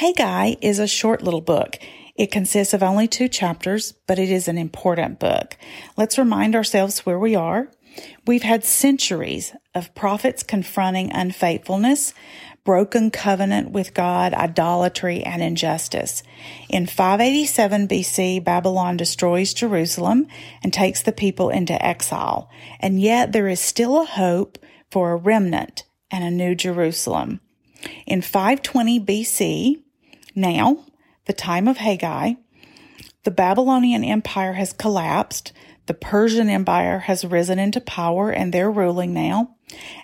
Haggai is a short little book. It consists of only two chapters, but it is an important book. Let's remind ourselves where we are. We've had centuries of prophets confronting unfaithfulness, broken covenant with God, idolatry, and injustice. In 587 BC, Babylon destroys Jerusalem and takes the people into exile. And yet there is still a hope for a remnant and a new Jerusalem. In 520 BC, now, the time of Haggai, the Babylonian Empire has collapsed. The Persian Empire has risen into power and they're ruling now.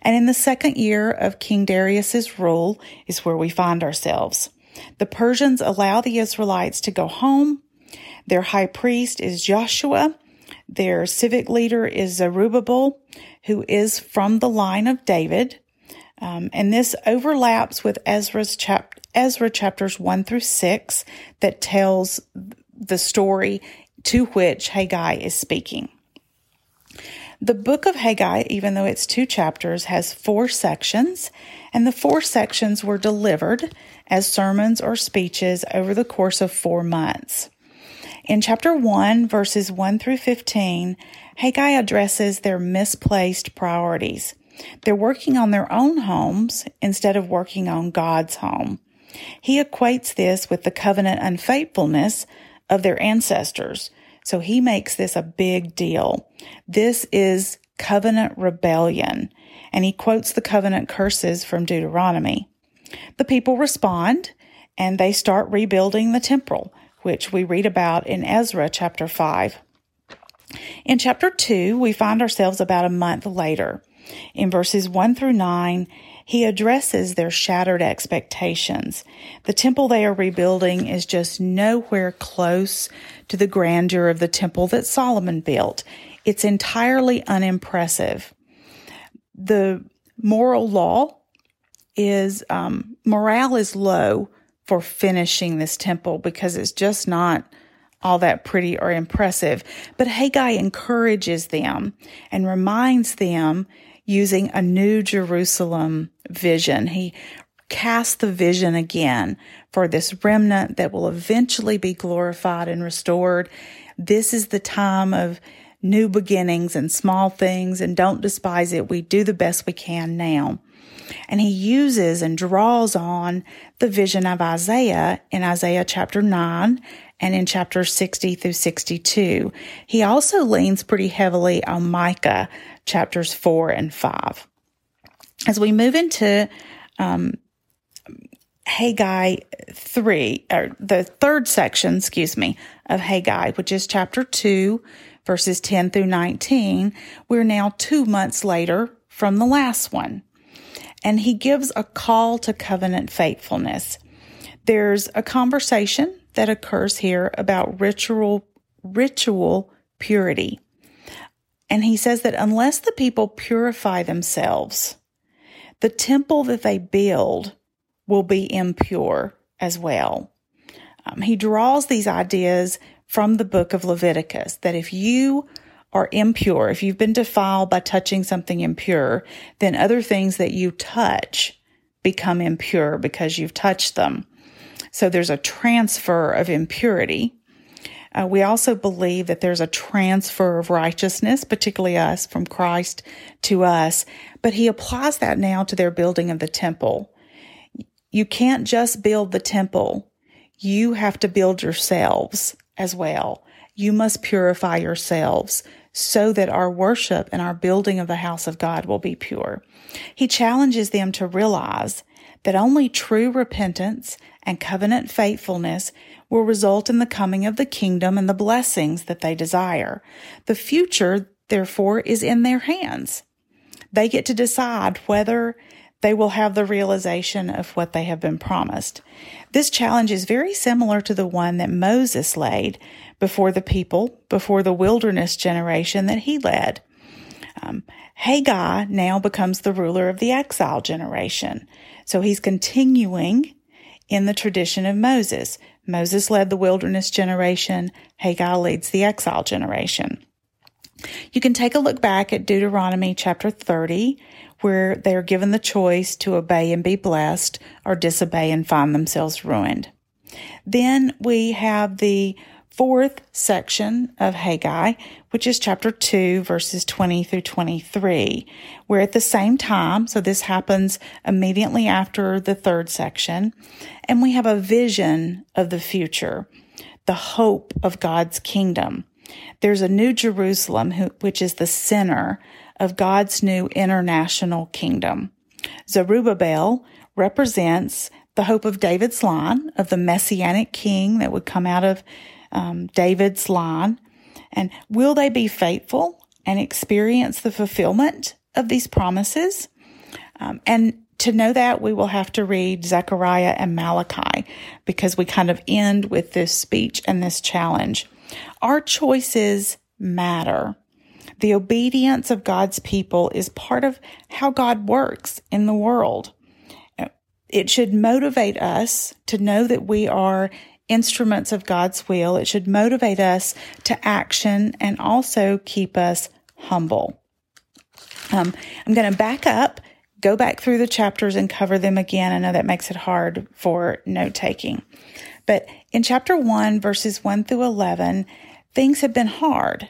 And in the second year of King Darius's rule is where we find ourselves. The Persians allow the Israelites to go home. Their high priest is Joshua. Their civic leader is Zerubbabel, who is from the line of David. Um, and this overlaps with Ezra's chap- Ezra chapters 1 through 6 that tells the story to which Haggai is speaking. The book of Haggai, even though it's two chapters, has four sections, and the four sections were delivered as sermons or speeches over the course of four months. In chapter 1, verses 1 through 15, Haggai addresses their misplaced priorities. They're working on their own homes instead of working on God's home. He equates this with the covenant unfaithfulness of their ancestors. So he makes this a big deal. This is covenant rebellion. And he quotes the covenant curses from Deuteronomy. The people respond and they start rebuilding the temple, which we read about in Ezra chapter 5. In chapter 2, we find ourselves about a month later. In verses 1 through 9, he addresses their shattered expectations. The temple they are rebuilding is just nowhere close to the grandeur of the temple that Solomon built. It's entirely unimpressive. The moral law is, um, morale is low for finishing this temple because it's just not all that pretty or impressive. But Haggai encourages them and reminds them using a new Jerusalem vision. He cast the vision again for this remnant that will eventually be glorified and restored. This is the time of new beginnings and small things and don't despise it. We do the best we can now. And he uses and draws on the vision of Isaiah in Isaiah chapter 9 and in chapter 60 through 62. He also leans pretty heavily on Micah chapters 4 and 5. As we move into um, Haggai 3, or the third section, excuse me, of Haggai, which is chapter 2, verses 10 through 19, we're now two months later from the last one. And he gives a call to covenant faithfulness. There's a conversation that occurs here about ritual, ritual purity. And he says that unless the people purify themselves, the temple that they build will be impure as well. Um, he draws these ideas from the book of Leviticus that if you are impure, if you've been defiled by touching something impure, then other things that you touch become impure because you've touched them. So there's a transfer of impurity. Uh, we also believe that there's a transfer of righteousness, particularly us from Christ to us, but he applies that now to their building of the temple. You can't just build the temple. You have to build yourselves as well. You must purify yourselves so that our worship and our building of the house of God will be pure. He challenges them to realize that only true repentance and covenant faithfulness will result in the coming of the kingdom and the blessings that they desire. The future, therefore, is in their hands. They get to decide whether they will have the realization of what they have been promised. This challenge is very similar to the one that Moses laid before the people, before the wilderness generation that he led. Um, Haggai now becomes the ruler of the exile generation. So he's continuing in the tradition of Moses. Moses led the wilderness generation. Haggai leads the exile generation. You can take a look back at Deuteronomy chapter 30, where they are given the choice to obey and be blessed or disobey and find themselves ruined. Then we have the fourth section of Haggai, which is chapter 2, verses 20 through 23, where at the same time, so this happens immediately after the third section, and we have a vision of the future, the hope of God's kingdom. There's a new Jerusalem, which is the center of God's new international kingdom. Zerubbabel represents the hope of David's line, of the messianic king that would come out of um, David's line? And will they be faithful and experience the fulfillment of these promises? Um, and to know that, we will have to read Zechariah and Malachi because we kind of end with this speech and this challenge. Our choices matter. The obedience of God's people is part of how God works in the world. It should motivate us to know that we are instruments of God's will. It should motivate us to action and also keep us humble. Um, I'm going to back up, go back through the chapters and cover them again. I know that makes it hard for note taking. But in chapter 1, verses 1 through 11, things have been hard.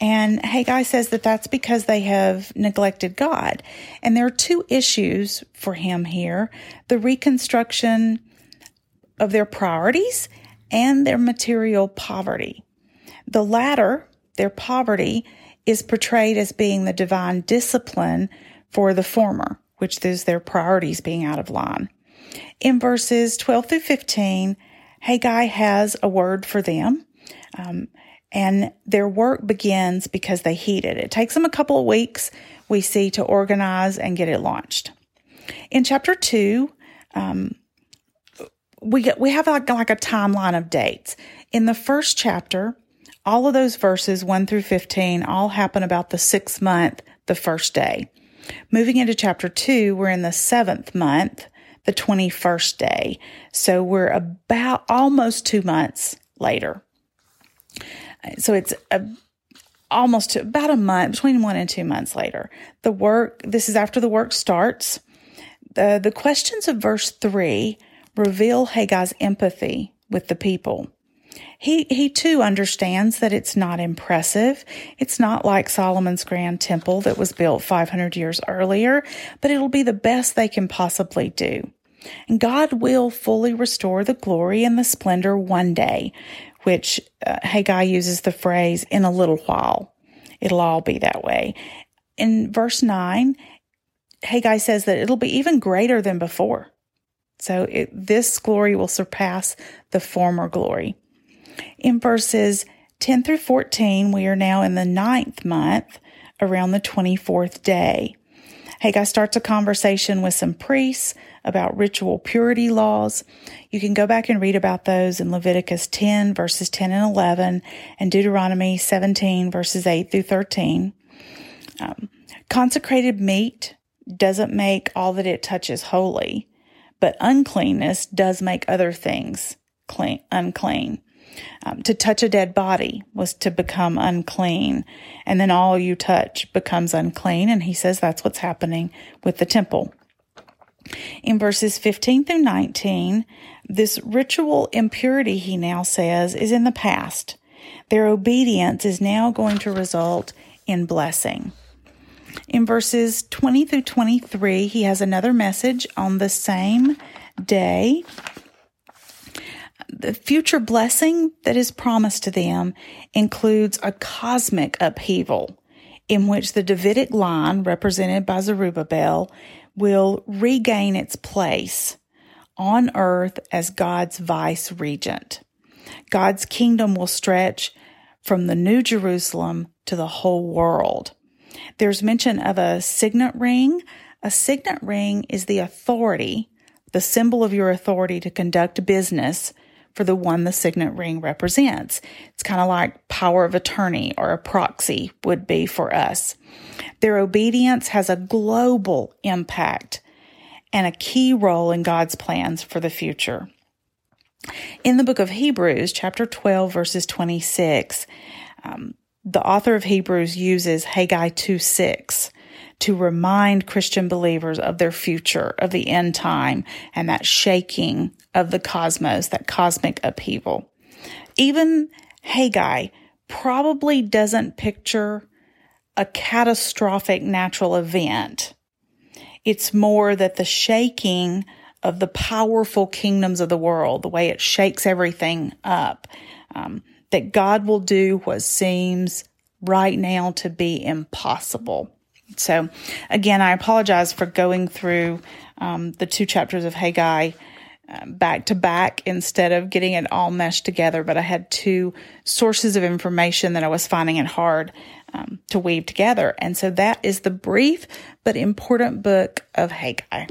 And Haggai says that that's because they have neglected God. And there are two issues for him here the reconstruction of their priorities and their material poverty. The latter, their poverty, is portrayed as being the divine discipline for the former, which is their priorities being out of line. In verses 12 through 15, Haggai has a word for them. Um, and their work begins because they heed it. It takes them a couple of weeks, we see, to organize and get it launched. In chapter 2, um, we get, we have like, like a timeline of dates. In the first chapter, all of those verses 1 through 15 all happen about the sixth month, the first day. Moving into chapter 2, we're in the seventh month, the 21st day. So we're about almost two months later. So it's a, almost about a month, between one and two months later. The work, this is after the work starts. The, the questions of verse 3 reveal Haggai's empathy with the people. He, he too understands that it's not impressive. It's not like Solomon's grand temple that was built 500 years earlier, but it'll be the best they can possibly do. And God will fully restore the glory and the splendor one day, which uh, Haggai uses the phrase in a little while. It'll all be that way. In verse 9, Haggai says that it'll be even greater than before. So it, this glory will surpass the former glory. In verses 10 through 14, we are now in the ninth month around the 24th day. Haggai starts a conversation with some priests about ritual purity laws. You can go back and read about those in Leviticus 10 verses 10 and 11 and Deuteronomy 17 verses 8 through 13. Um, consecrated meat doesn't make all that it touches holy but uncleanness does make other things clean, unclean. Um, to touch a dead body was to become unclean. And then all you touch becomes unclean. And he says that's what's happening with the temple. In verses 15 through 19, this ritual impurity, he now says, is in the past. Their obedience is now going to result in blessing. In verses 20 through 23, he has another message on the same day. The future blessing that is promised to them includes a cosmic upheaval in which the Davidic line, represented by Zerubbabel, will regain its place on earth as God's vice regent. God's kingdom will stretch from the New Jerusalem to the whole world. There's mention of a signet ring A signet ring is the authority, the symbol of your authority to conduct business for the one the signet ring represents. It's kind of like power of attorney or a proxy would be for us. Their obedience has a global impact and a key role in God's plans for the future. In the book of Hebrews, chapter 12, verses 26, um, the author of Hebrews uses Haggai 2 6 to remind Christian believers of their future, of the end time, and that shaking of the cosmos, that cosmic upheaval. Even Haggai probably doesn't picture a catastrophic natural event. It's more that the shaking of the powerful kingdoms of the world, the way it shakes everything up, um, that God will do what seems right now to be impossible. So, again, I apologize for going through um, the two chapters of Haggai uh, back to back instead of getting it all meshed together, but I had two sources of information that I was finding it hard um, to weave together. And so that is the brief but important book of Haggai.